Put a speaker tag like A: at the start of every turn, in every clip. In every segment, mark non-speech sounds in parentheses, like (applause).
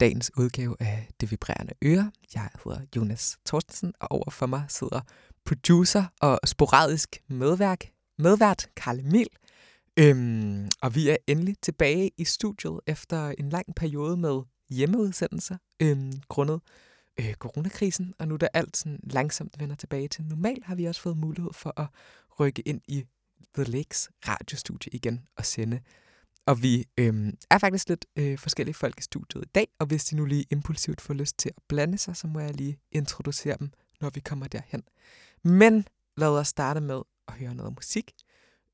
A: dagens udgave af Det Vibrerende Øre. Jeg hedder Jonas Thorstensen, og over for mig sidder producer og sporadisk medværk, medvært Karl Emil. Øhm, og vi er endelig tilbage i studiet efter en lang periode med hjemmeudsendelser, øhm, grundet øh, coronakrisen, og nu da alt sådan langsomt vender tilbage til normal, har vi også fået mulighed for at rykke ind i The Lakes radiostudie igen og sende og vi øhm, er faktisk lidt øh, forskellige folk i studiet i dag, og hvis de nu lige impulsivt får lyst til at blande sig, så må jeg lige introducere dem, når vi kommer derhen. Men lad os starte med at høre noget musik.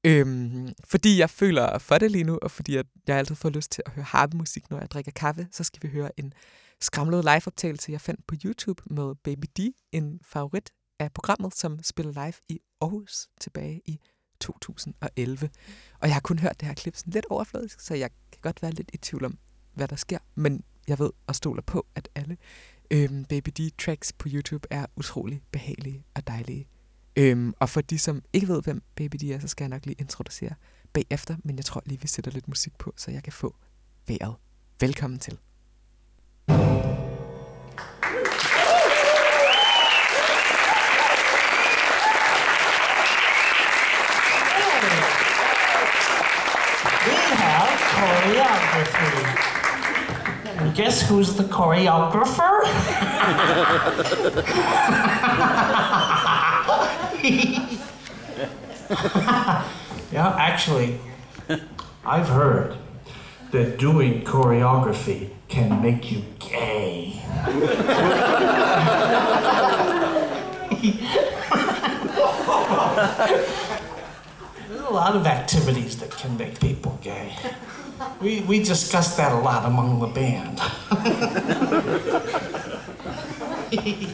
A: Øhm, fordi jeg føler for det lige nu, og fordi jeg, jeg altid får lyst til at høre harpemusik, når jeg drikker kaffe, så skal vi høre en skramlet liveoptagelse, jeg fandt på YouTube med Baby D, en favorit af programmet, som spiller live i Aarhus tilbage i 2011. Og jeg har kun hørt det her klip sådan lidt overfladisk, så jeg kan godt være lidt i tvivl om, hvad der sker. Men jeg ved og stoler på, at alle øhm, Baby D-tracks på YouTube er utrolig behagelige og dejlige. Øhm, og for de, som ikke ved, hvem Baby D er, så skal jeg nok lige introducere bagefter, men jeg tror lige, vi sætter lidt musik på, så jeg kan få vejret. Velkommen til.
B: Guess who's the choreographer? yeah, actually, I've heard that doing choreography can make you gay. There's a lot of activities that can make people gay. We, we discussed that a lot among the band. (laughs)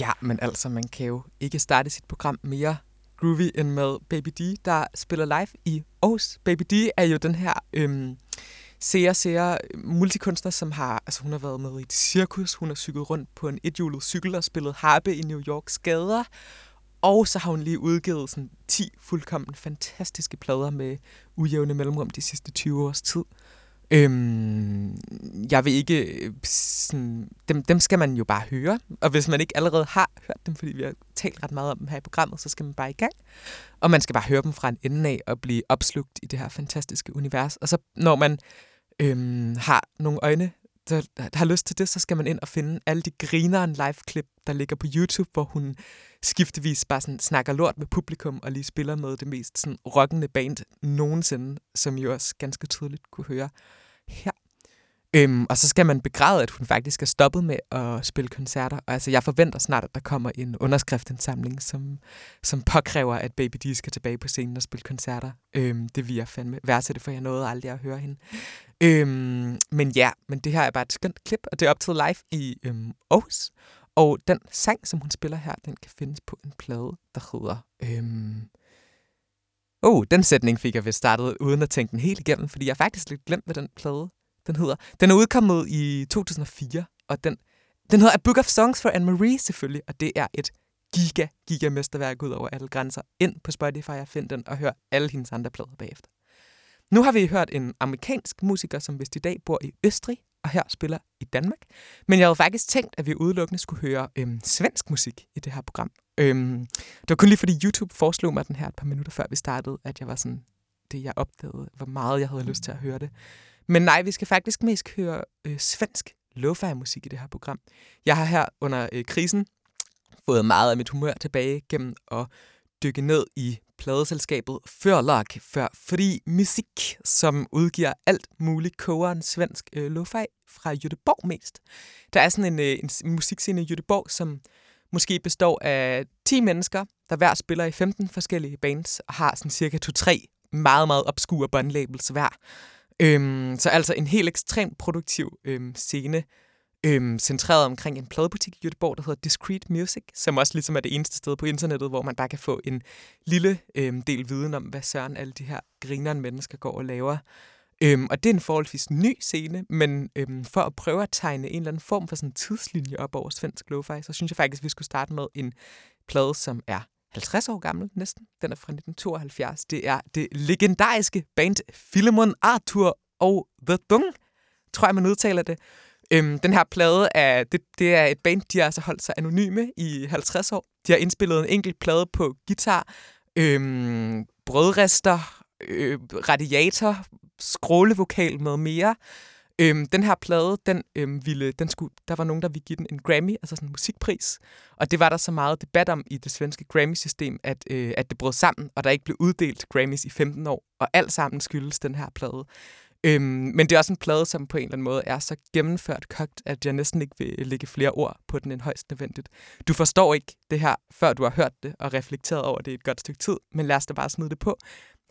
A: Ja, men altså, man kan jo ikke starte sit program mere groovy end med Baby D, der spiller live i Aarhus. Baby D er jo den her øhm, seer, seer øhm, multikunstner, som har, altså hun har været med i et cirkus, hun har cyklet rundt på en ethjulet cykel og spillet harpe i New Yorks gader, og så har hun lige udgivet sådan 10 fuldkommen fantastiske plader med ujævne mellemrum de sidste 20 års tid. Øhm, jeg vil ikke... Øh, sådan, dem, dem skal man jo bare høre. Og hvis man ikke allerede har hørt dem, fordi vi har talt ret meget om dem her i programmet, så skal man bare i gang. Og man skal bare høre dem fra en ende af og blive opslugt i det her fantastiske univers. Og så når man øhm, har nogle øjne, der, der har lyst til det, så skal man ind og finde alle de grineren live-klip, der ligger på YouTube, hvor hun skiftevis bare sådan snakker lort med publikum og lige spiller med det mest sådan rockende band nogensinde, som I også ganske tydeligt kunne høre her. Øhm, og så skal man begræde, at hun faktisk er stoppet med at spille koncerter. Og altså, jeg forventer snart, at der kommer en underskriftindsamling, som, som påkræver, at Baby D skal tilbage på scenen og spille koncerter. Øhm, det vil jeg fandme værdsætte, for jeg nåede aldrig at høre hende. Øhm, men ja, men det her er bare et skønt klip, og det er optaget live i øhm, Aarhus. Og den sang, som hun spiller her, den kan findes på en plade, der hedder... Øhm, oh, den sætning fik jeg vist startet uden at tænke den helt igennem, fordi jeg faktisk lidt glemt, hvad den plade den hedder. Den er udkommet i 2004, og den, den hedder A Book of Songs for Anne-Marie selvfølgelig, og det er et giga, giga mesterværk ud over alle grænser. Ind på Spotify og find den og hør alle hendes andre plader bagefter. Nu har vi hørt en amerikansk musiker, som vist i dag bor i Østrig, og her spiller i Danmark. Men jeg havde faktisk tænkt, at vi udelukkende skulle høre øhm, svensk musik i det her program. Øhm, det var kun lige fordi YouTube foreslog mig den her et par minutter før vi startede, at jeg var sådan, det jeg opdagede, hvor meget jeg havde lyst til at høre det. Men nej, vi skal faktisk mest høre øh, svensk lo-fi-musik i det her program. Jeg har her under øh, krisen fået meget af mit humør tilbage gennem at dykke ned i pladeselskabet Førlag for Fri Musik, som udgiver alt muligt kogeren svensk øh, lo-fi fra Göteborg mest. Der er sådan en, øh, en musikscene i Göteborg, som måske består af 10 mennesker, der hver spiller i 15 forskellige bands og har sådan cirka 2-3 meget, meget obskure båndlabels hver. Øhm, så altså en helt ekstremt produktiv øhm, scene, øhm, centreret omkring en pladebutik i Göteborg, der hedder Discreet Music, som også ligesom er det eneste sted på internettet, hvor man bare kan få en lille øhm, del viden om, hvad søren alle de her grinerne mennesker går og laver. Øhm, og det er en forholdsvis ny scene, men øhm, for at prøve at tegne en eller anden form for sådan en tidslinje op over svensk lo-fi, så synes jeg faktisk, at vi skulle starte med en plade, som er 50 år gammel næsten. Den er fra 1972. Det er det legendariske band Philemon Arthur og The Dung, tror jeg, man udtaler det. Øhm, den her plade er, det, det er et band, de har altså holdt sig anonyme i 50 år. De har indspillet en enkelt plade på guitar, øhm, brødrester, øh, radiator, skrålevokal med mere. Øhm, den her plade, den, øhm, ville, den skulle, der var nogen, der ville give den en Grammy, altså sådan en musikpris. Og det var der så meget debat om i det svenske Grammy-system, at, øh, at det brød sammen, og der ikke blev uddelt Grammys i 15 år. Og alt sammen skyldes den her plade. Øhm, men det er også en plade, som på en eller anden måde er så gennemført kogt, at jeg næsten ikke vil lægge flere ord på den end højst nødvendigt. Du forstår ikke det her, før du har hørt det og reflekteret over det i et godt stykke tid, men lad os da bare smide det på.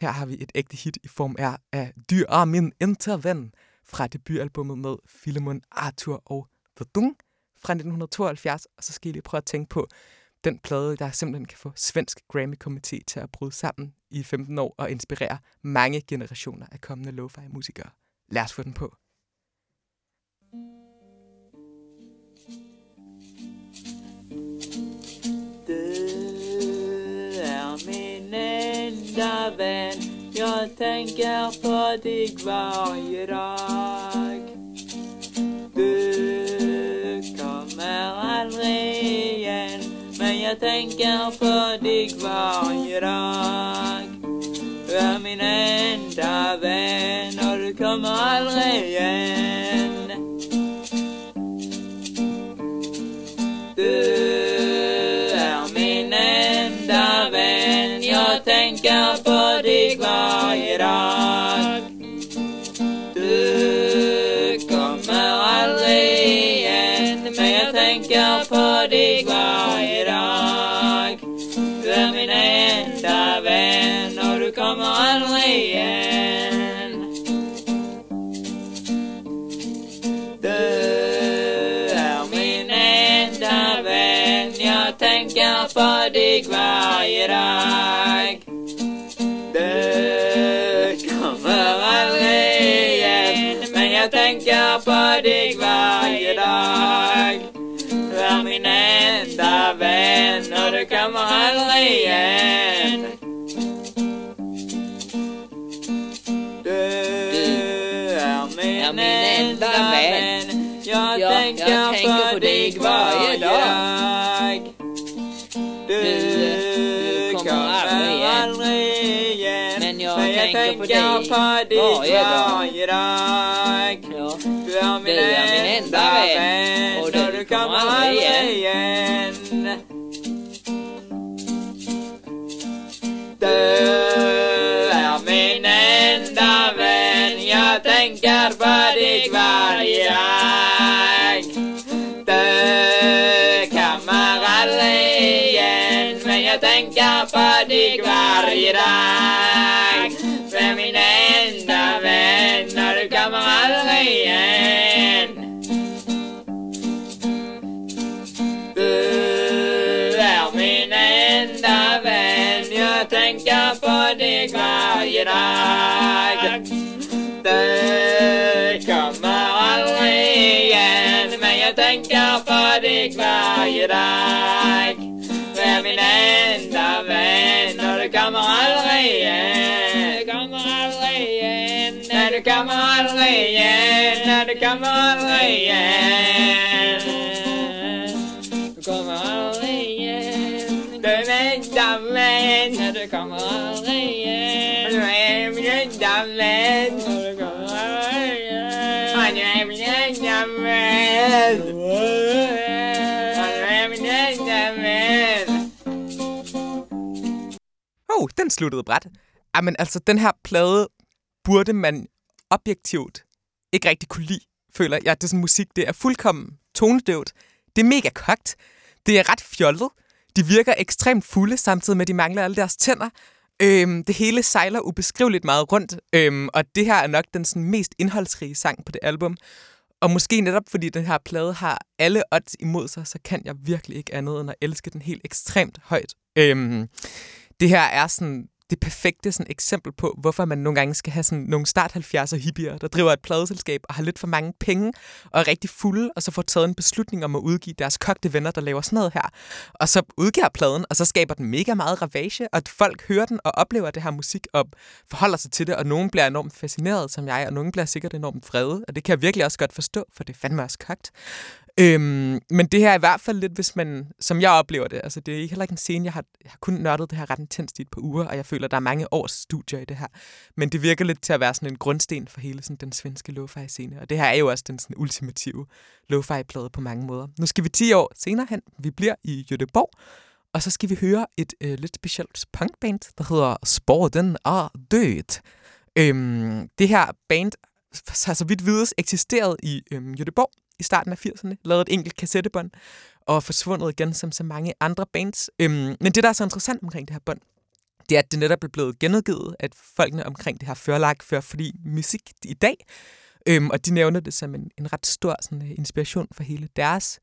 A: Her har vi et ægte hit i form af, af Dyr Armin Interven fra debutalbummet med Philemon, Arthur og The Dung fra 1972. Og så skal I lige prøve at tænke på den plade, der simpelthen kan få svensk Grammy-komité til at bryde sammen i 15 år og inspirere mange generationer af kommende lo-fi-musikere. Lad os få den på.
C: enda vän Jag tänker på dig varje dag Du kommer aldrig jag tänker på dig varje dag Du är min enda vän och du kommer aldrig igen. På dig varje dag Du kommer aldrig igen Men jag tänker på dig varje dag är min enda vän och du kommer aldrig igen. Du är min enda vän
D: Ja, jag tänker
C: på dig varje dag
D: tänker på dig
C: på dig
D: varje dag.
C: dag
D: Ja.
C: Du är min
D: Du är min
C: enda
D: vän,
C: vän
D: och du
C: du
D: kommer aldrig
C: igen Du är min enda vän Jag tänker på dig varje dag Du kommer aldrig igen Men jag tänker på dig varje dag varje dag Du kommer aldrig igen Men jag tänker på dig varje dag Du är min enda vän Och
A: Oh, den sluttede bræt. Jamen altså, den her plade burde man objektivt ikke rigtig kunne lide, føler jeg. Det er sådan musik, det er fuldkommen tonedøvt. Det er mega kogt. Det er ret fjollet. De virker ekstremt fulde, samtidig med, at de mangler alle deres tænder. Øhm, det hele sejler ubeskriveligt meget rundt, øhm, og det her er nok den sådan, mest indholdsrige sang på det album. Og måske netop fordi den her plade har alle odds imod sig, så kan jeg virkelig ikke andet end at elske den helt ekstremt højt. Øhm, det her er sådan det perfekte sådan, eksempel på, hvorfor man nogle gange skal have sådan nogle start 70'er hippier, der driver et pladeselskab og har lidt for mange penge og er rigtig fulde, og så får taget en beslutning om at udgive deres kogte venner, der laver sådan noget her. Og så udgiver pladen, og så skaber den mega meget ravage, og at folk hører den og oplever det her musik og forholder sig til det, og nogen bliver enormt fascineret som jeg, og nogen bliver sikkert enormt vrede, og det kan jeg virkelig også godt forstå, for det er fandme også kogt. Øhm, men det her er i hvert fald lidt, hvis man, som jeg oplever det, altså det er ikke heller ikke en scene, jeg har, jeg har kun nørdet det her ret intenst i et par uger, og jeg føler, der er mange års studier i det her. Men det virker lidt til at være sådan en grundsten for hele sådan, den svenske lo-fi-scene, og det her er jo også den sådan, ultimative lo-fi-plade på mange måder. Nu skal vi 10 år senere hen, vi bliver i Göteborg, og så skal vi høre et øh, lidt specielt punkband, der hedder Sporten er død. Øhm, det her band har så vidt vides eksisteret i øhm, Göteborg i starten af 80'erne, lavet et enkelt kassettebånd, og forsvundet igen som så mange andre bands. Øhm, men det, der er så interessant omkring det her bånd, det er, at det netop er blevet genudgivet, at folkene omkring det her førlag før, fordi musik i dag Øhm, og de nævner det som en, en ret stor sådan, øh, inspiration for hele deres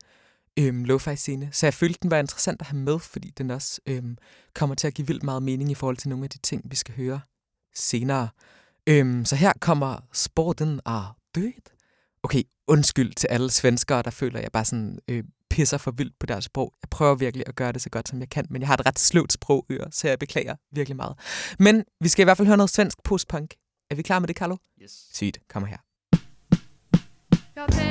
A: øhm, lo-fi-scene. Så jeg følte, den var interessant at have med, fordi den også øhm, kommer til at give vildt meget mening i forhold til nogle af de ting, vi skal høre senere. Øhm, så her kommer sporten er død. Okay, undskyld til alle svenskere, der føler, at jeg bare sådan øh, pisser for vildt på deres sprog. Jeg prøver virkelig at gøre det så godt, som jeg kan, men jeg har et ret sløvt sprogøre, så jeg beklager virkelig meget. Men vi skal i hvert fald høre noget svensk postpunk. Er vi klar med det, Carlo?
D: Yes.
A: Sygt, kommer her.
E: Jag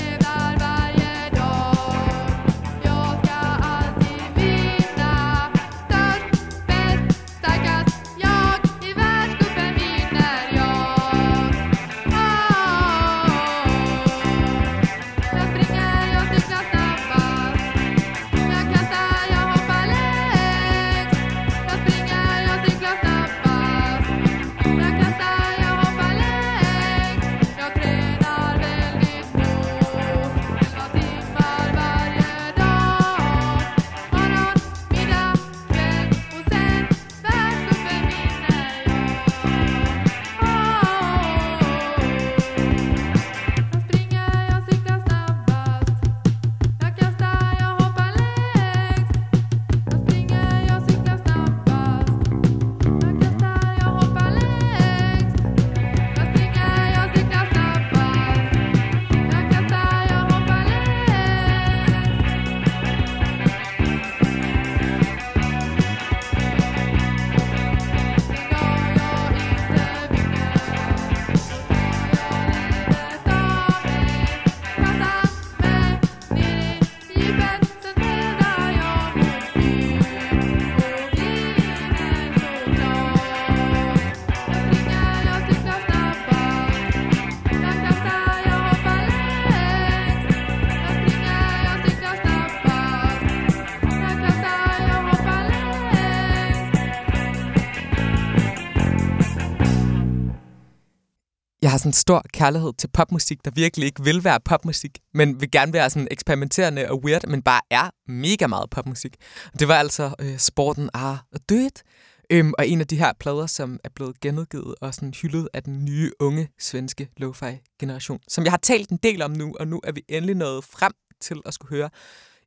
A: Jeg har sådan en stor kærlighed til popmusik, der virkelig ikke vil være popmusik, men vil gerne være sådan eksperimenterende og weird, men bare er mega meget popmusik. Det var altså øh, Sporten er død, øhm, og en af de her plader, som er blevet genudgivet og sådan hyldet af den nye, unge svenske lo-fi-generation, som jeg har talt en del om nu, og nu er vi endelig nået frem til at skulle høre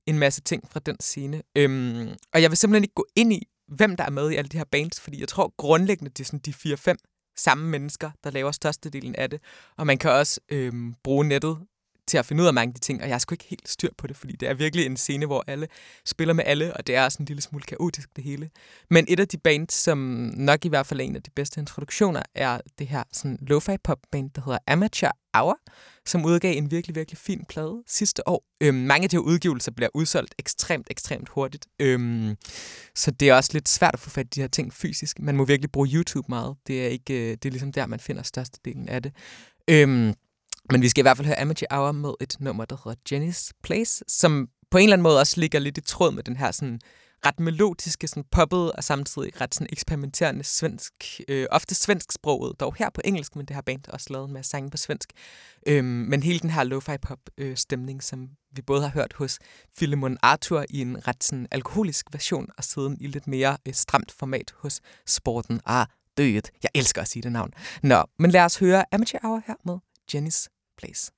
A: en masse ting fra den scene. Øhm, og jeg vil simpelthen ikke gå ind i, hvem der er med i alle de her bands, fordi jeg tror grundlæggende, det er sådan de 4-5 samme mennesker, der laver størstedelen af det. Og man kan også øh, bruge nettet til at finde ud af mange af de ting, og jeg har sgu ikke helt styr på det, fordi det er virkelig en scene, hvor alle spiller med alle, og det er også en lille smule kaotisk det hele. Men et af de bands, som nok i hvert fald er en af de bedste introduktioner, er det her sådan lo-fi pop band, der hedder Amateur Hour, som udgav en virkelig, virkelig fin plade sidste år. Øhm, mange af de her udgivelser bliver udsolgt ekstremt, ekstremt hurtigt. Øhm, så det er også lidt svært at få fat i de her ting fysisk. Man må virkelig bruge YouTube meget. Det er, ikke, øh, det er ligesom der, man finder størstedelen af det. Øhm, men vi skal i hvert fald høre Amateur Hour med et nummer, der hedder Jenny's Place, som på en eller anden måde også ligger lidt i tråd med den her sådan ret melodiske, sådan poppet og samtidig ret sådan eksperimenterende svensk, øh, ofte svensksproget, dog her på engelsk, men det har band også lavet med sange på svensk. Øhm, men hele den her lo-fi pop øh, stemning, som vi både har hørt hos Philemon Arthur i en ret sådan alkoholisk version, og siden i lidt mere øh, stramt format hos Sporten Ar død. Jeg elsker at sige det navn. Nå, men lad os høre Amateur Hour her med Jenny's Place.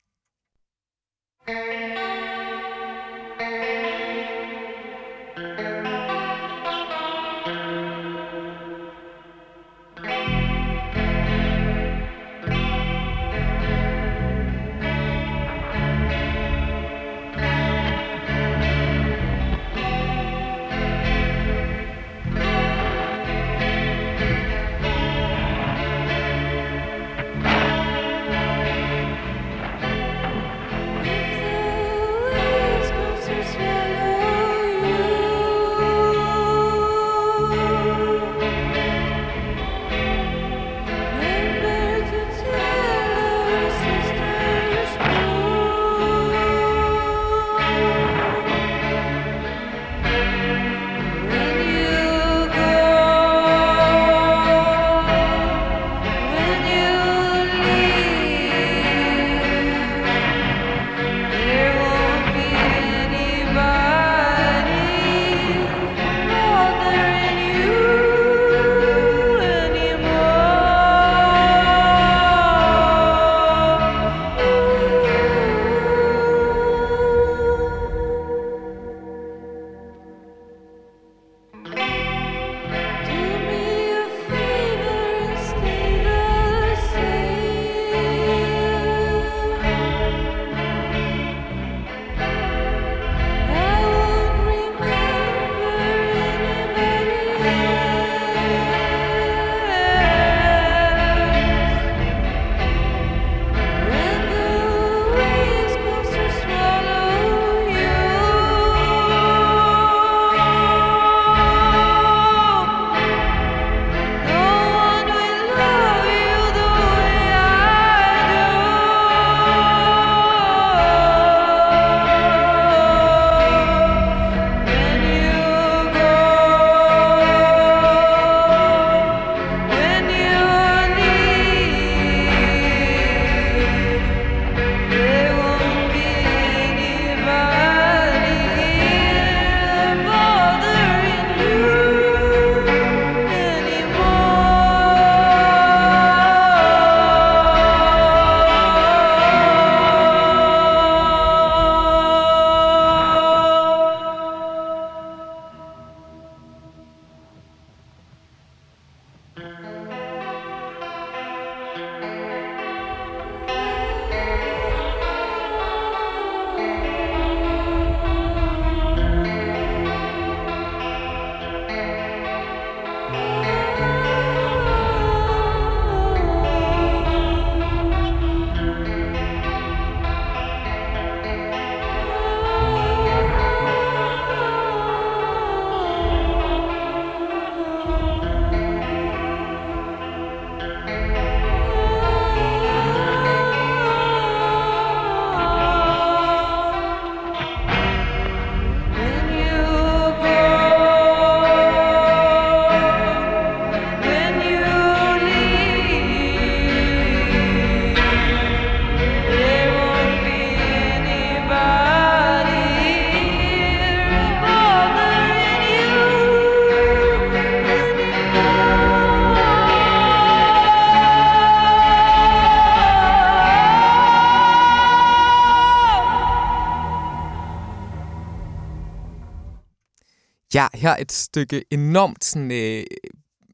A: Ja, her et stykke enormt sådan, øh,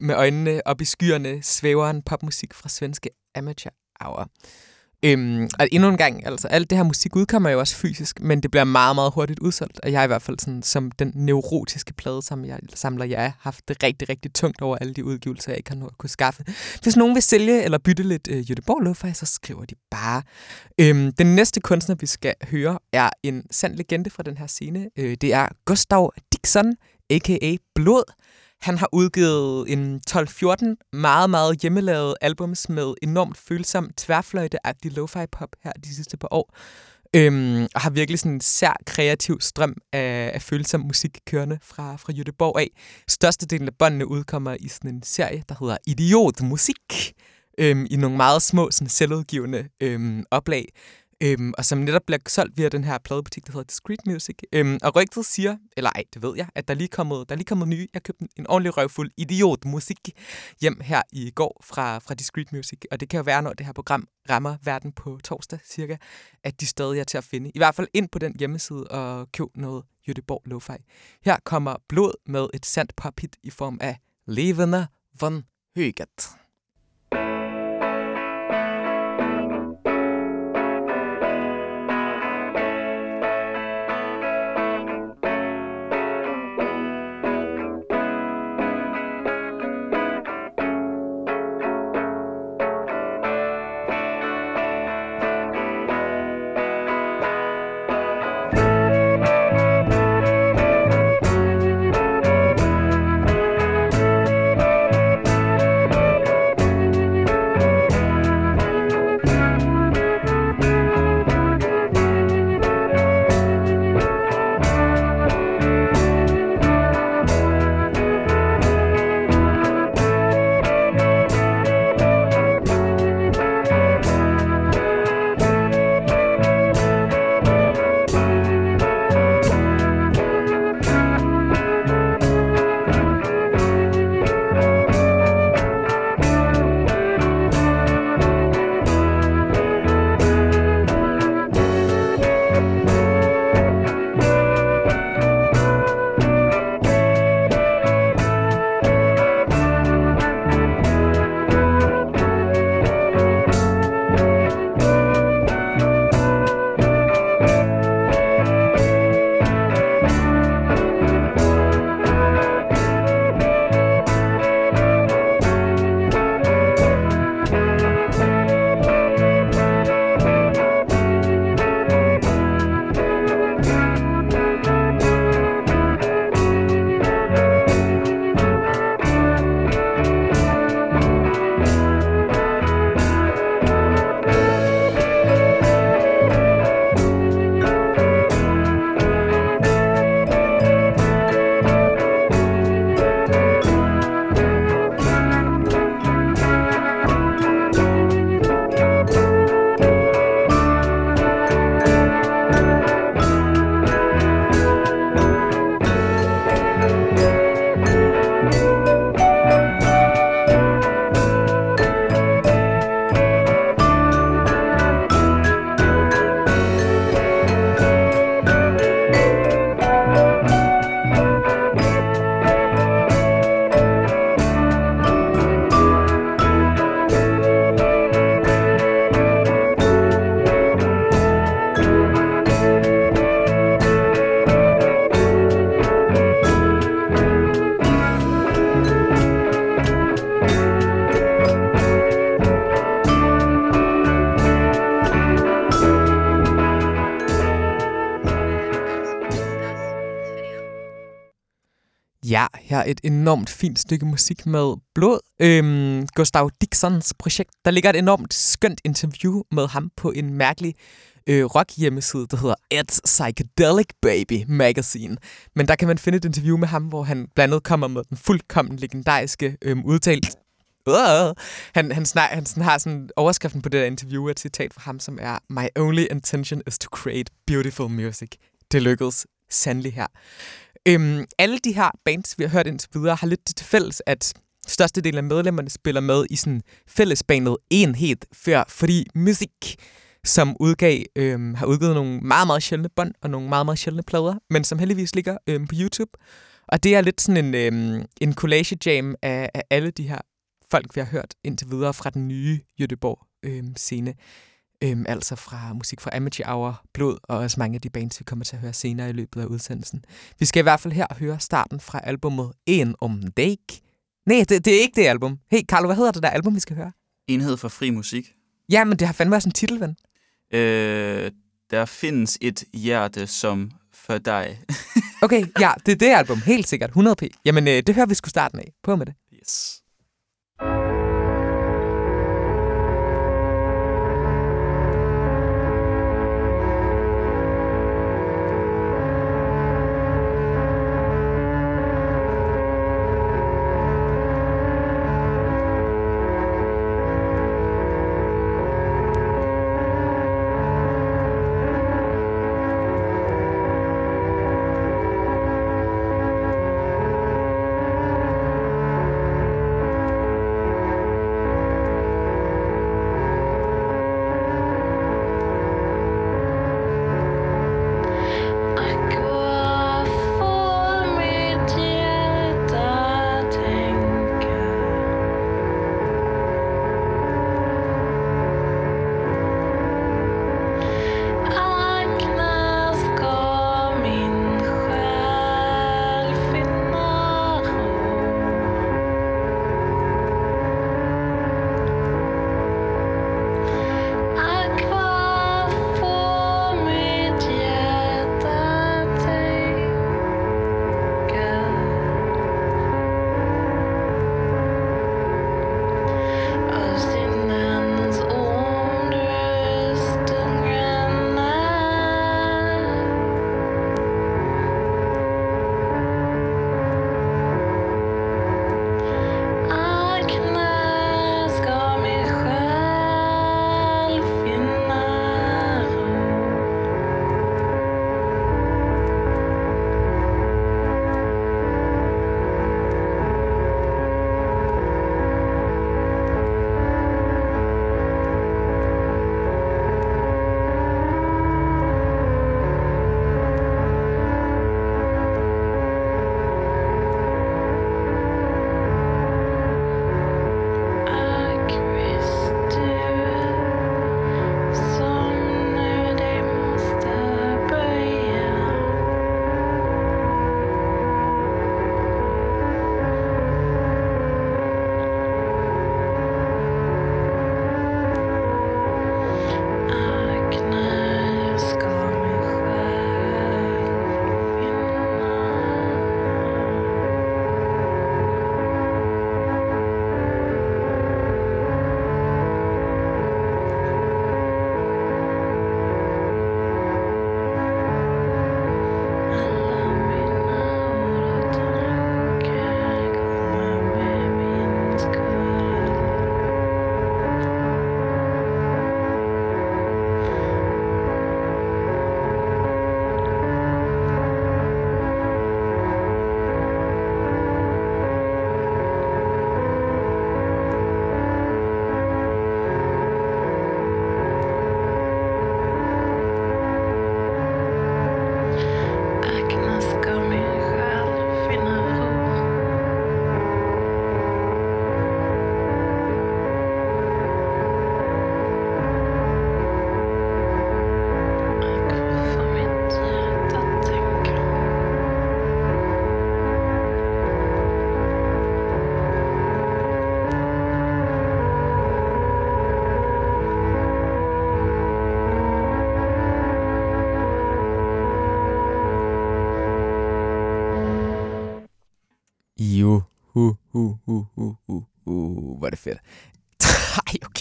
A: med øjnene op i skyerne svæveren popmusik fra svenske Amateur Hour. Øhm, og endnu en gang, altså alt det her musik udkommer jo også fysisk, men det bliver meget, meget hurtigt udsolgt. Og jeg er i hvert fald sådan, som den neurotiske plade, som jeg samler jeg er, haft det rigtig, rigtig tungt over alle de udgivelser, jeg ikke har nået at kunne skaffe. Hvis nogen vil sælge eller bytte lidt øh, Jødeborg Lo-Fi, så skriver de bare. Øhm, den næste kunstner, vi skal høre, er en sand legende fra den her scene. Øh, det er Gustav Dixon, a.k.a. Blod. Han har udgivet en 12-14 meget, meget hjemmelavede albums med enormt følsom, tværfløjteagtig lo-fi pop her de sidste par år. Øhm, og har virkelig sådan en sær kreativ strøm af, af følsom musik kørende fra, fra Jødeborg af. Størstedelen af båndene udkommer i sådan en serie, der hedder Idiot Musik, øhm, i nogle meget små, sådan selvudgivende øhm, oplag. Øhm, og som netop bliver solgt via den her pladebutik, der hedder Discreet Music. Øhm, og rygtet siger, eller ej, det ved jeg, at der er lige kommet, der er lige kommet nye. Jeg købte en, en ordentlig røvfuld idiotmusik hjem her i går fra, fra Discreet Music. Og det kan jo være, når det her program rammer verden på torsdag cirka, at de stadig er til at finde. I hvert fald ind på den hjemmeside og køb noget Jødeborg Lo-Fi. Her kommer Blod med et sandt pophit i form af Levende von Høget. Her et enormt fint stykke musik med blod. Øhm, Gustav Dixons projekt. Der ligger et enormt skønt interview med ham på en mærkelig øh, rock hjemmeside, der hedder At Psychedelic Baby Magazine. Men der kan man finde et interview med ham, hvor han blandt andet kommer med den fuldkommen legendariske øhm, udtalelse. Uh, han, han, snak, han sådan har sådan overskriften på det der interview, et citat fra ham, som er My only intention is to create beautiful music. Det lykkedes sandelig her. Øhm, alle de her bands, vi har hørt indtil videre, har lidt til fælles, at størstedelen af medlemmerne spiller med i sådan fællesbanet enhed før, Fri musik, som udgav, øhm, har udgivet nogle meget, meget sjældne bånd og nogle meget, meget sjældne plader, men som heldigvis ligger øhm, på YouTube. Og det er lidt sådan en, øhm, en collage jam af, af alle de her folk, vi har hørt indtil videre fra den nye Göteborg øhm, scene. Øhm, altså fra musik fra Amateur Hour, Blod og også mange af de bands, vi kommer til at høre senere i løbet af udsendelsen. Vi skal i hvert fald her høre starten fra albumet En om Dag. Nej, det, det er ikke det album. Hey, Carlo, hvad hedder det der album, vi skal høre?
F: Enhed for fri musik.
A: Ja, men det har fandme også en titel, ven.
F: Øh, der findes et hjerte som for dig.
A: Okay, ja, det er det album. Helt sikkert. 100p. Jamen, øh, det hører vi sgu starten af. På med det.
F: yes.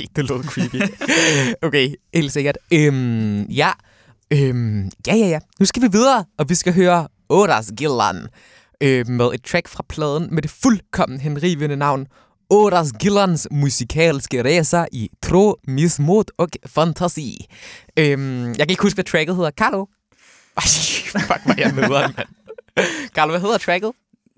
F: (laughs)
A: det lød creepy. okay, helt sikkert. Øhm, ja. Øhm, ja, ja, ja. Nu skal vi videre, og vi skal høre Oras Gillan øh, med et track fra pladen med det fuldkommen henrivende navn Oras Gillans musikalske resa i tro, mismod og fantasi. Øhm, jeg kan ikke huske, hvad tracket hedder. Carlo? Ej, fuck, er jeg nederen, mand. Carlo, hvad hedder tracket?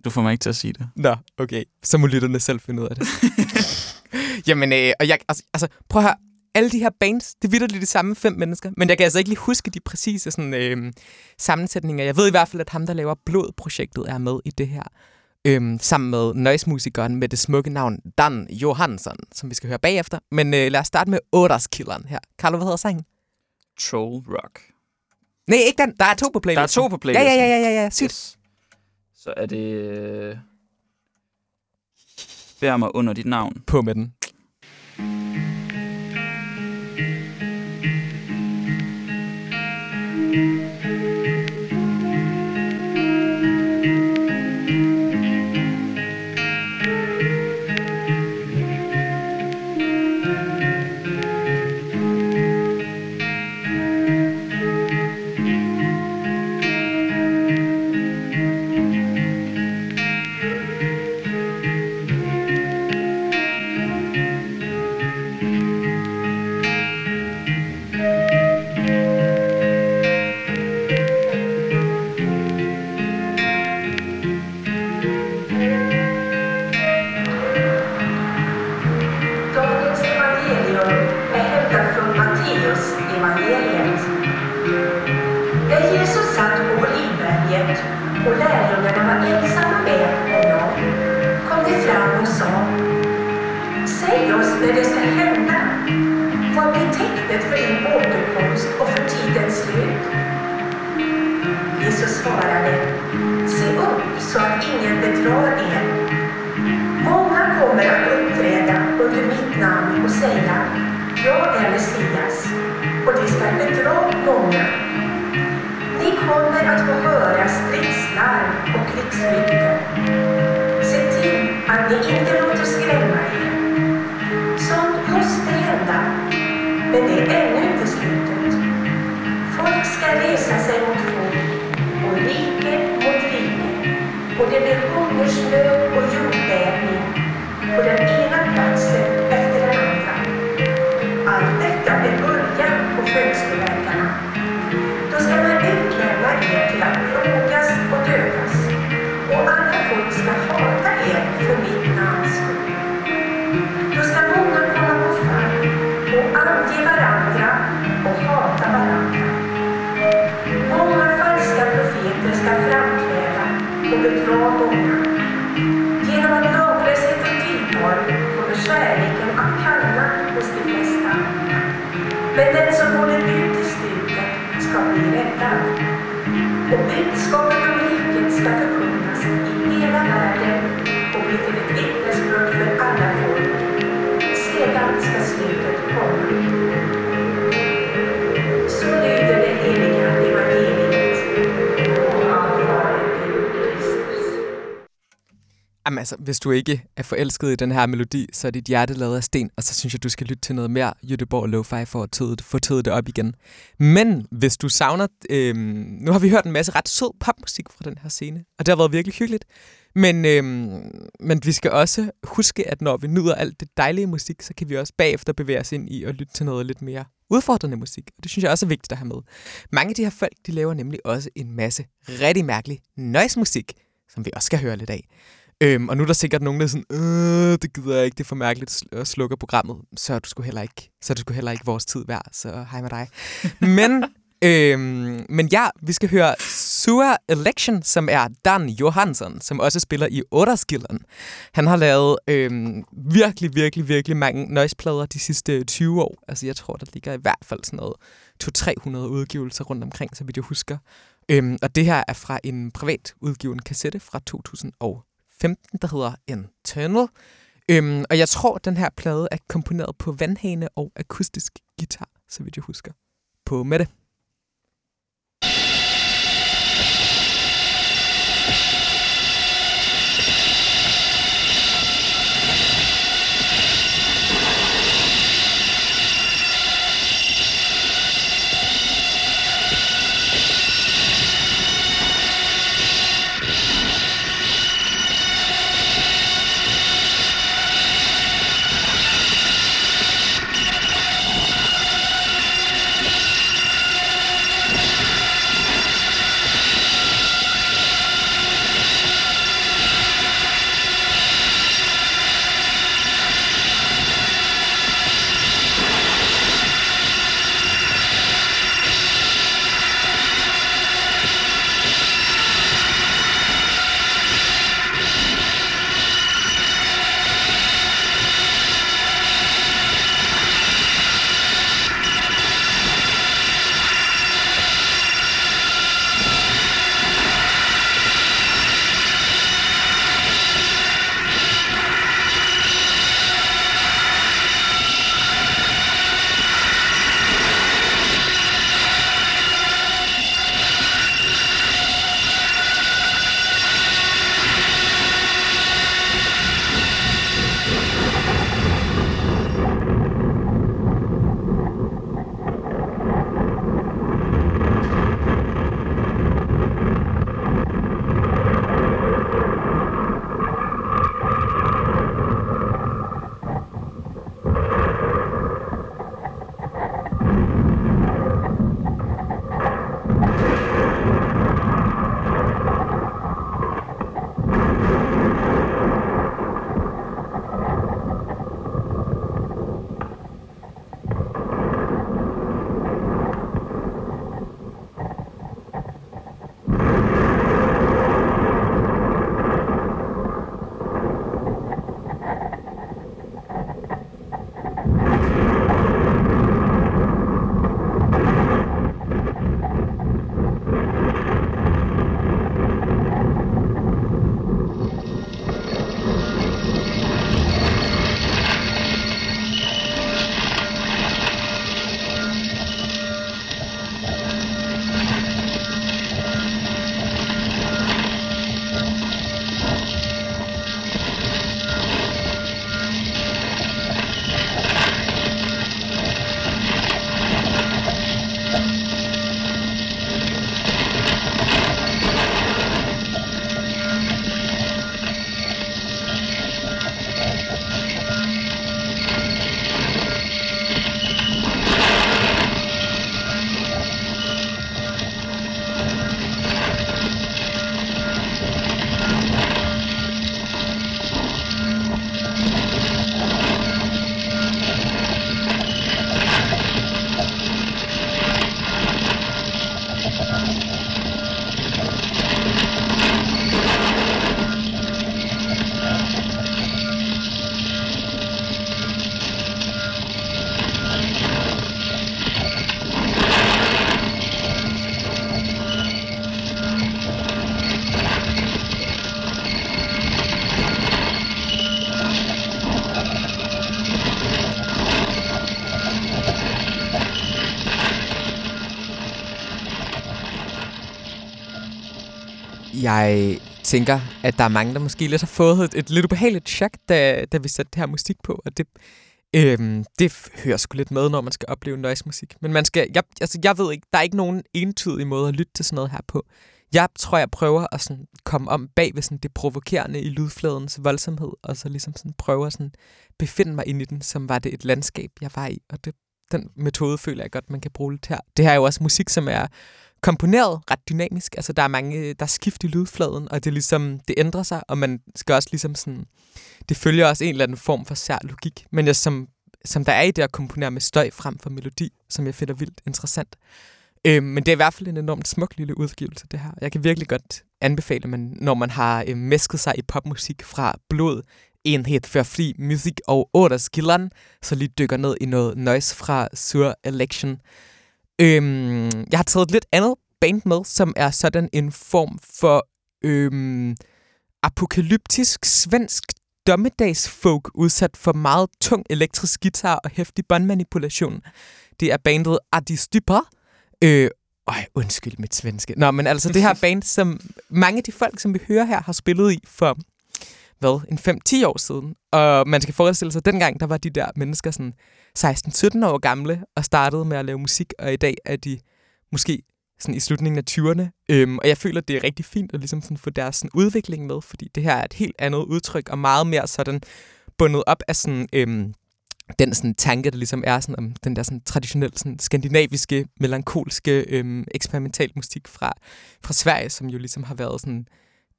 F: Du får mig ikke til at sige det.
A: Nå, okay. Så må lytterne selv finde ud af det. (laughs) Jamen, øh, og jeg, altså, altså, prøv at høre. alle de her bands, det er vitterligt de samme fem mennesker, men jeg kan altså ikke lige huske de præcise sådan, øh, sammensætninger. Jeg ved i hvert fald, at ham, der laver Blod-projektet, er med i det her. Øhm, sammen med noise-musikeren med det smukke navn Dan Johansson, som vi skal høre bagefter. Men øh, lad os starte med Åderskilderen her. Carlo, hvad hedder sangen?
F: Troll Rock.
A: Nej, ikke den. Der er to på playlisten.
F: Der er to på
A: Ja,
F: playlisten.
A: ja, ja, ja, ja. Sygt.
F: Yes. Så er det... Bær mig under dit navn.
A: På med den.
G: Dagens blir för din återkomst och för tidens slut? Jesus svarade Se upp så att ingen bedrar er. Många kommer att uppträda under mitt namn och säga Jag är Messias och de ska bedra många. Ni kommer att få höra stridslarm och krigsrykten. Se till att ni inte låter skrämma men det är ännu inte slutet. Folk ska resa sig mot folk och rike mot rike och det blir hungersnöd och jordbävning på den ena platsen efter den andra. Allt detta är början på födelseverkarna. Då ska man utlämna er till att plågas profeter ska framträda och bedra många. Genom att laglösheten tilltar kommer kärleken att kallna hos de flesta. Men den som håller ut till slutet ska bli räddad. Och budskapet
A: altså, hvis du ikke er forelsket i den her melodi, så er dit hjerte lavet af sten, og så synes jeg, du skal lytte til noget mere Jødeborg Lo-Fi for at tøde, få tødet det op igen. Men hvis du savner... Øh, nu har vi hørt en masse ret sød popmusik fra den her scene, og det har været virkelig hyggeligt. Men, øh, men vi skal også huske, at når vi nyder alt det dejlige musik, så kan vi også bagefter bevæge os ind i at lytte til noget lidt mere udfordrende musik. Og det synes jeg også er vigtigt at have med. Mange af de her folk, de laver nemlig også en masse rigtig mærkelig noise-musik, som vi også skal høre lidt af. Øhm, og nu er der sikkert nogen, der er sådan, øh, det gider jeg ikke, det er for mærkeligt at slukke programmet. Så er du sgu heller ikke, så er det sgu heller ikke vores tid værd, så hej med dig. (laughs) Men, øhm, men ja, vi skal høre Sua Election, som er Dan Johansson, som også spiller i Otterskillen. Han har lavet øhm, virkelig, virkelig, virkelig mange noise-plader de sidste 20 år. Altså jeg tror, der ligger i hvert fald sådan noget 200-300 udgivelser rundt omkring, så vidt jeg husker. Øhm, og det her er fra en privat udgiven kassette fra 2015, der hedder Internal. Øhm, og jeg tror, den her plade er komponeret på vandhane og akustisk guitar, så vidt jeg husker. På med det. Jeg tænker, at der er mange, der måske lidt har fået et, et lidt ubehageligt chok, da, da vi satte det her musik på, og det, øhm, det hører sgu lidt med, når man skal opleve noise musik. Men man skal, jeg, altså, jeg ved ikke, der er ikke nogen entydig måde at lytte til sådan noget her på. Jeg tror, jeg prøver at sådan komme om bag ved sådan det provokerende i lydfladens voldsomhed, og så ligesom sådan prøve at sådan befinde mig ind i den, som var det et landskab, jeg var i. Og det, den metode føler jeg godt, man kan bruge lidt her. Det her er jo også musik, som er komponeret ret dynamisk. Altså, der er mange, øh, der er skift i lydfladen, og det er ligesom, det ændrer sig, og man skal også ligesom sådan, det følger også en eller anden form for sær logik. Men jeg, som, som der er i det at komponere med støj frem for melodi, som jeg finder vildt interessant. Øh, men det er i hvert fald en enormt smuk lille udgivelse, det her. Jeg kan virkelig godt anbefale, man, når man har øh, mæsket sig i popmusik fra blod, enhed for fri musik og Åreskilderen, så lige dykker ned i noget noise fra Sur Election. Øhm, jeg har taget et lidt andet band med, som er sådan en form for øhm, apokalyptisk svensk dommedagsfolk udsat for meget tung elektrisk guitar og hæftig båndmanipulation. Det er bandet Adistyper. Øh, øj, undskyld mit svenske. Nå, men altså det her (laughs) band, som mange af de folk, som vi hører her, har spillet i for hvad, en 5-10 år siden. Og man skal forestille sig, at dengang der var de der mennesker sådan 16-17 år gamle og startede med at lave musik, og i dag er de måske sådan i slutningen af 20'erne. Øhm, og jeg føler, at det er rigtig fint at ligesom sådan få deres sådan udvikling med, fordi det her er et helt andet udtryk, og meget mere sådan bundet op af sådan, øhm, den sådan tanke, der ligesom er sådan om den der sådan traditionelle sådan skandinaviske, melankolske, øhm, eksperimental musik fra, fra Sverige, som jo ligesom har været sådan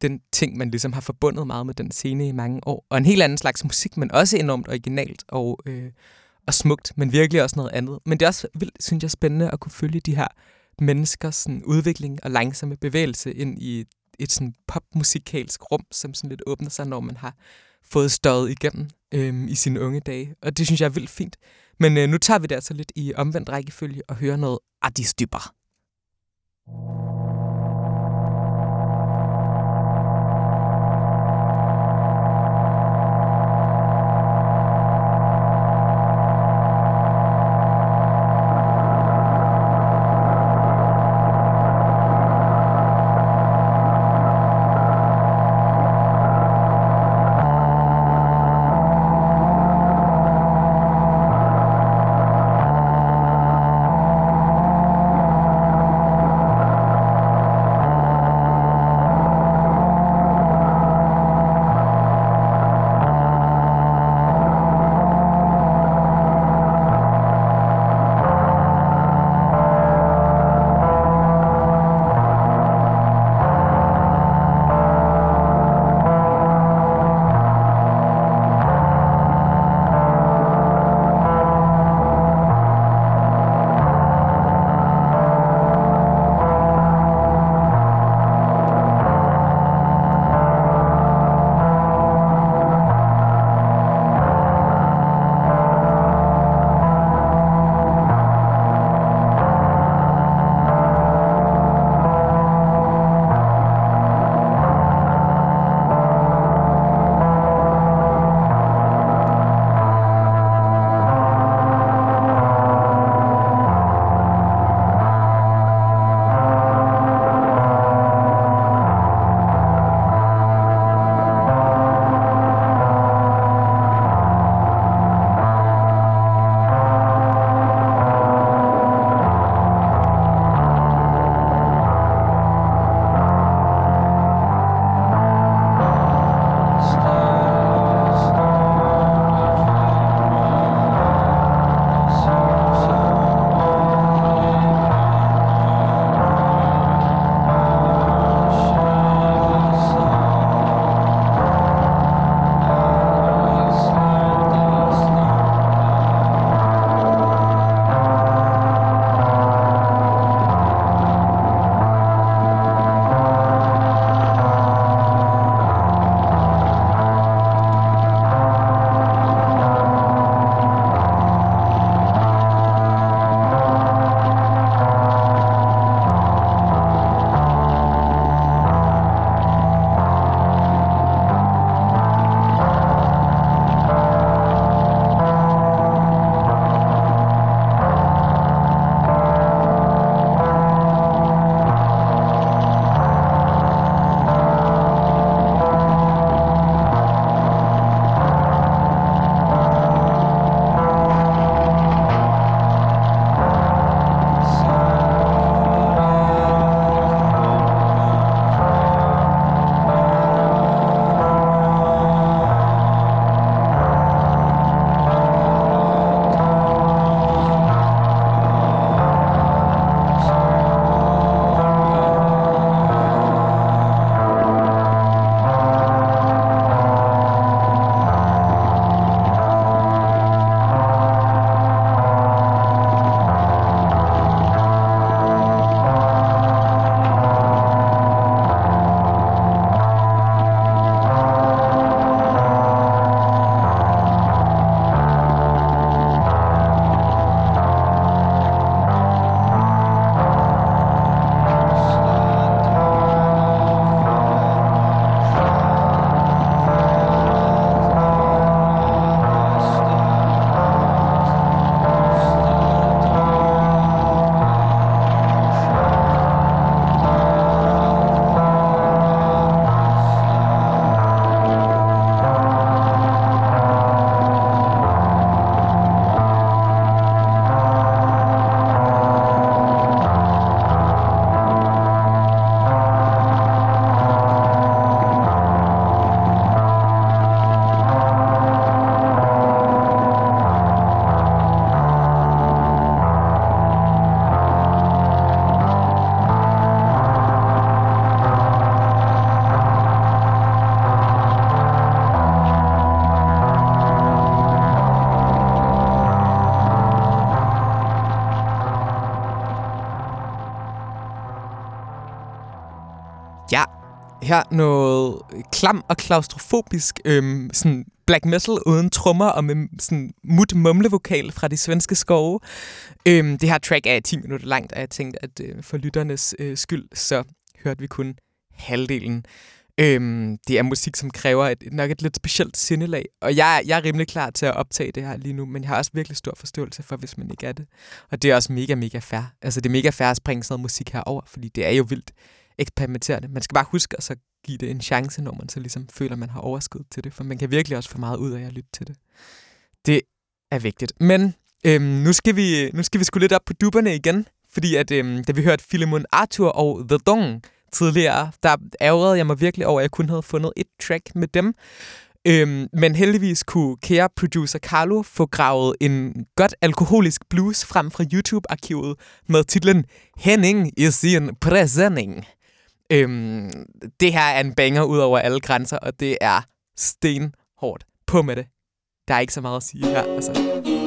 A: den ting, man ligesom har forbundet meget med den scene i mange år. Og en helt anden slags musik, men også enormt originalt og, øh, og smukt, men virkelig også noget andet. Men det er også vildt, synes jeg, spændende at kunne følge de her menneskers sådan, udvikling og langsomme bevægelse ind i et, et sådan popmusikalsk rum, som sådan lidt åbner sig, når man har fået støjet igennem øhm, i sine unge dage. Og det synes jeg er vildt fint. Men øh, nu tager vi det altså lidt i omvendt rækkefølge og hører noget Adistyper.
H: Thank
A: her noget klam og klaustrofobisk øhm, sådan black metal uden trommer og med sådan mut mumlevokal fra de svenske skove. Øhm, det her track er 10 minutter langt, og jeg tænkte, at øh, for lytternes øh, skyld, så hørte vi kun halvdelen. Øhm, det er musik, som kræver et, nok et lidt specielt sindelag, og jeg, jeg er rimelig klar til at optage det her lige nu, men jeg har også virkelig stor forståelse for, hvis man ikke er det. Og det er også mega, mega fair. Altså, det er mega fair at springe sådan noget musik herover, fordi det er jo vildt eksperimenterende. Man skal bare huske at så give det en chance, når man så ligesom føler, man har overskud til det, for man kan virkelig også få meget ud af at lytte til det. Det er vigtigt. Men øhm, nu, skal vi, nu skal vi sgu lidt op på dupperne igen, fordi at, øhm, da vi hørte Philemon Arthur og The Dong tidligere, der ærgerede jeg mig virkelig over, at jeg kun havde fundet et track med dem. Øhm, men heldigvis kunne kære producer Carlo få gravet en godt alkoholisk blues frem fra YouTube-arkivet med titlen Henning is in presenning. Øhm, det her er en banger ud over alle grænser, og det er stenhårdt. På med det. Der er ikke så meget at sige her. Altså.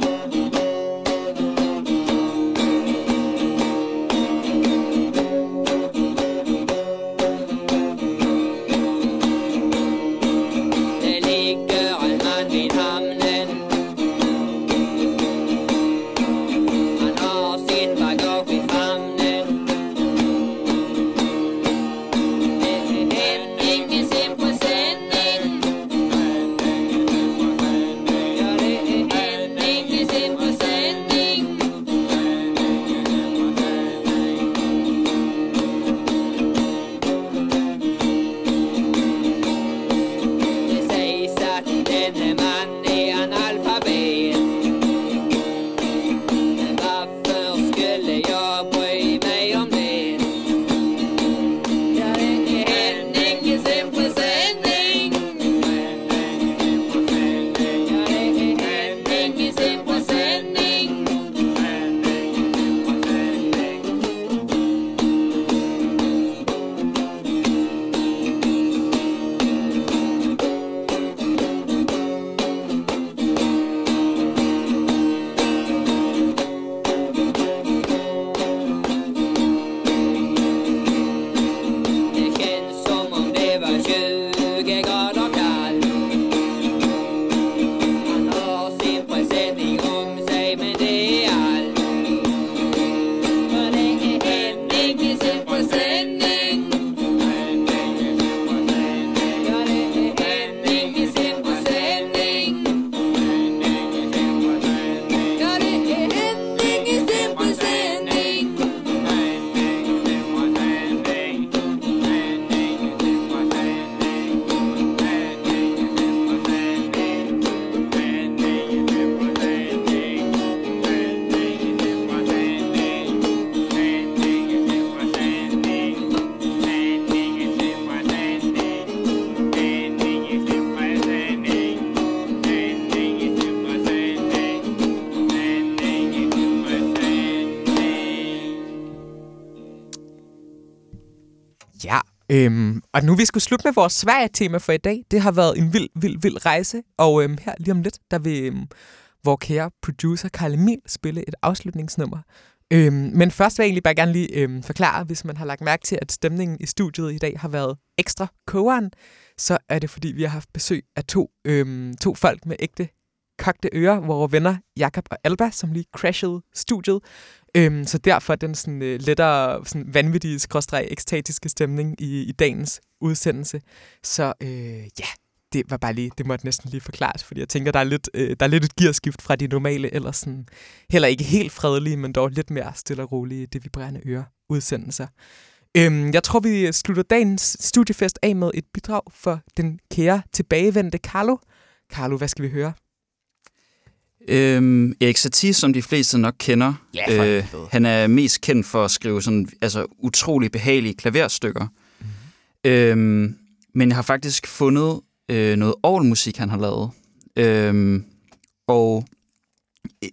A: Og nu vi skulle slutte med vores Sverige-tema for i dag. Det har været en vild, vild, vild rejse. Og øhm, her lige om lidt, der vil øhm, vores kære producer Karl Emil spille et afslutningsnummer. Øhm, men først vil jeg egentlig bare gerne lige øhm, forklare, hvis man har lagt mærke til, at stemningen i studiet i dag har været ekstra kogeren, så er det fordi, vi har haft besøg af to, øhm, to folk med ægte kogte ører, vores venner Jakob og Alba, som lige crashede studiet. Øhm, så derfor den sådan, øh, lettere sådan vanvittige, skråstreg, ekstatiske stemning i, i dagens udsendelse. Så øh, ja, det var bare lige, det måtte næsten lige forklares, fordi jeg tænker, der er lidt, øh, der er lidt et gearskift fra de normale, eller sådan, heller ikke helt fredelige, men dog lidt mere stille og rolige, det vibrerende øre udsendelser. Øhm, jeg tror, vi slutter dagens studiefest af med et bidrag for den kære tilbagevendte Carlo. Carlo, hvad skal vi høre?
I: Øhm, Erik Satie, som de fleste nok kender, øh,
A: Ja, for helvede.
I: han er mest kendt for at skrive sådan, altså, utrolig behagelige klaverstykker. Mm. Øhm, men jeg har faktisk fundet øh, noget orgelmusik, han har lavet. Øhm, og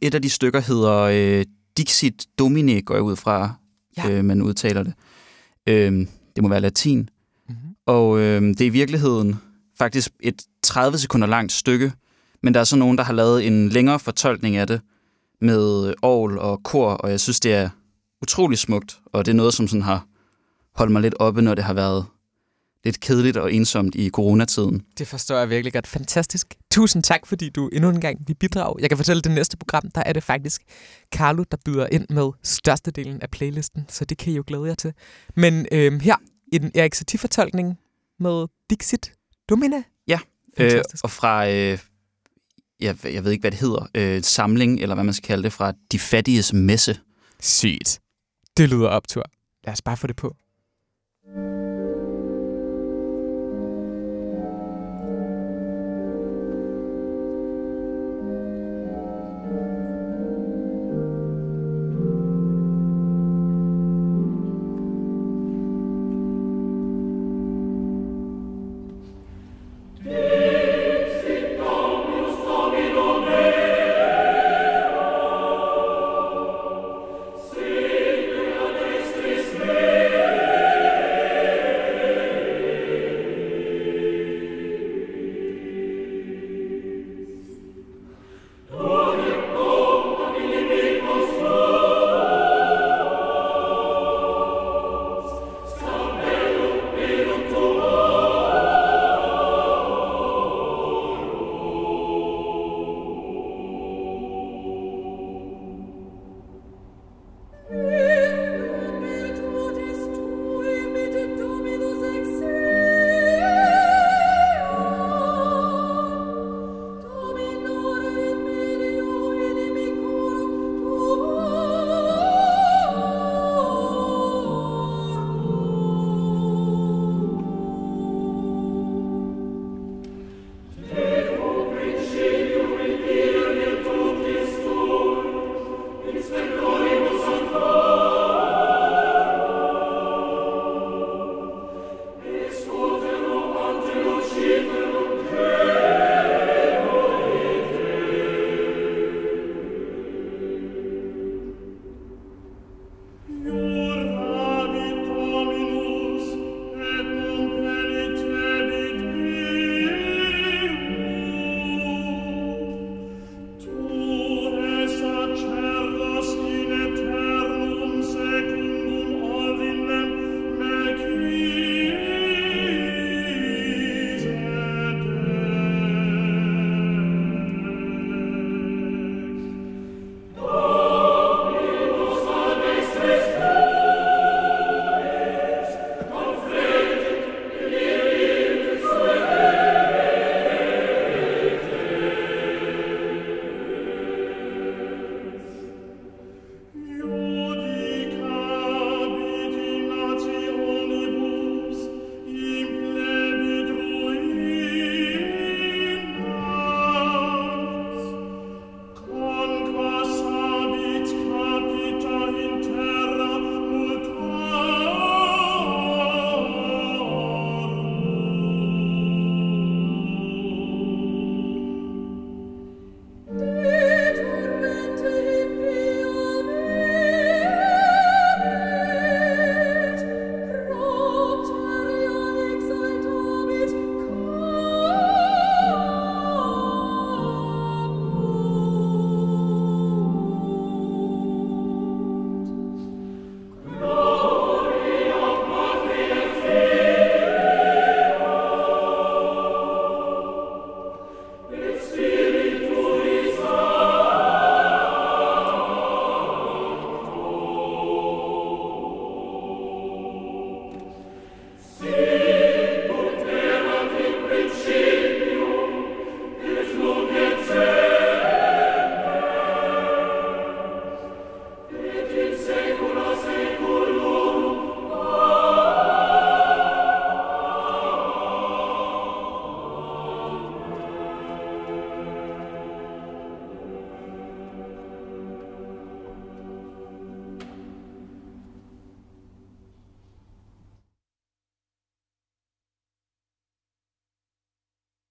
I: et af de stykker hedder øh, Dixit Domine, går jeg ud fra,
A: Ja.
I: øh, man udtaler det. Øhm, det må være latin.
A: Mhm.
I: Og øh, det er i virkeligheden faktisk et 30 sekunder langt stykke, men der er så nogen, der har lavet en længere fortolkning af det med orgel og kor, og jeg synes, det er utrolig smukt, og det er noget, som sådan har holdt mig lidt oppe, når det har været lidt kedeligt og ensomt i coronatiden.
A: Det forstår jeg virkelig godt. Fantastisk. Tusind tak, fordi du endnu en gang vil bidrage. Jeg kan fortælle, at det næste program, der er det faktisk Carlo, der byder ind med størstedelen af playlisten, så det kan I jo glæde jer til. Men øhm, her i den Erik Satie-fortolkning med Dixit Domine.
I: Ja. Øh, og fra, øh, jeg, jeg ved ikke, hvad det hedder, øh, samling, eller hvad man skal kalde det, fra De Fattiges Messe.
A: Sygt. Det lyder optur. Lad os bare få det på.